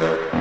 Sir.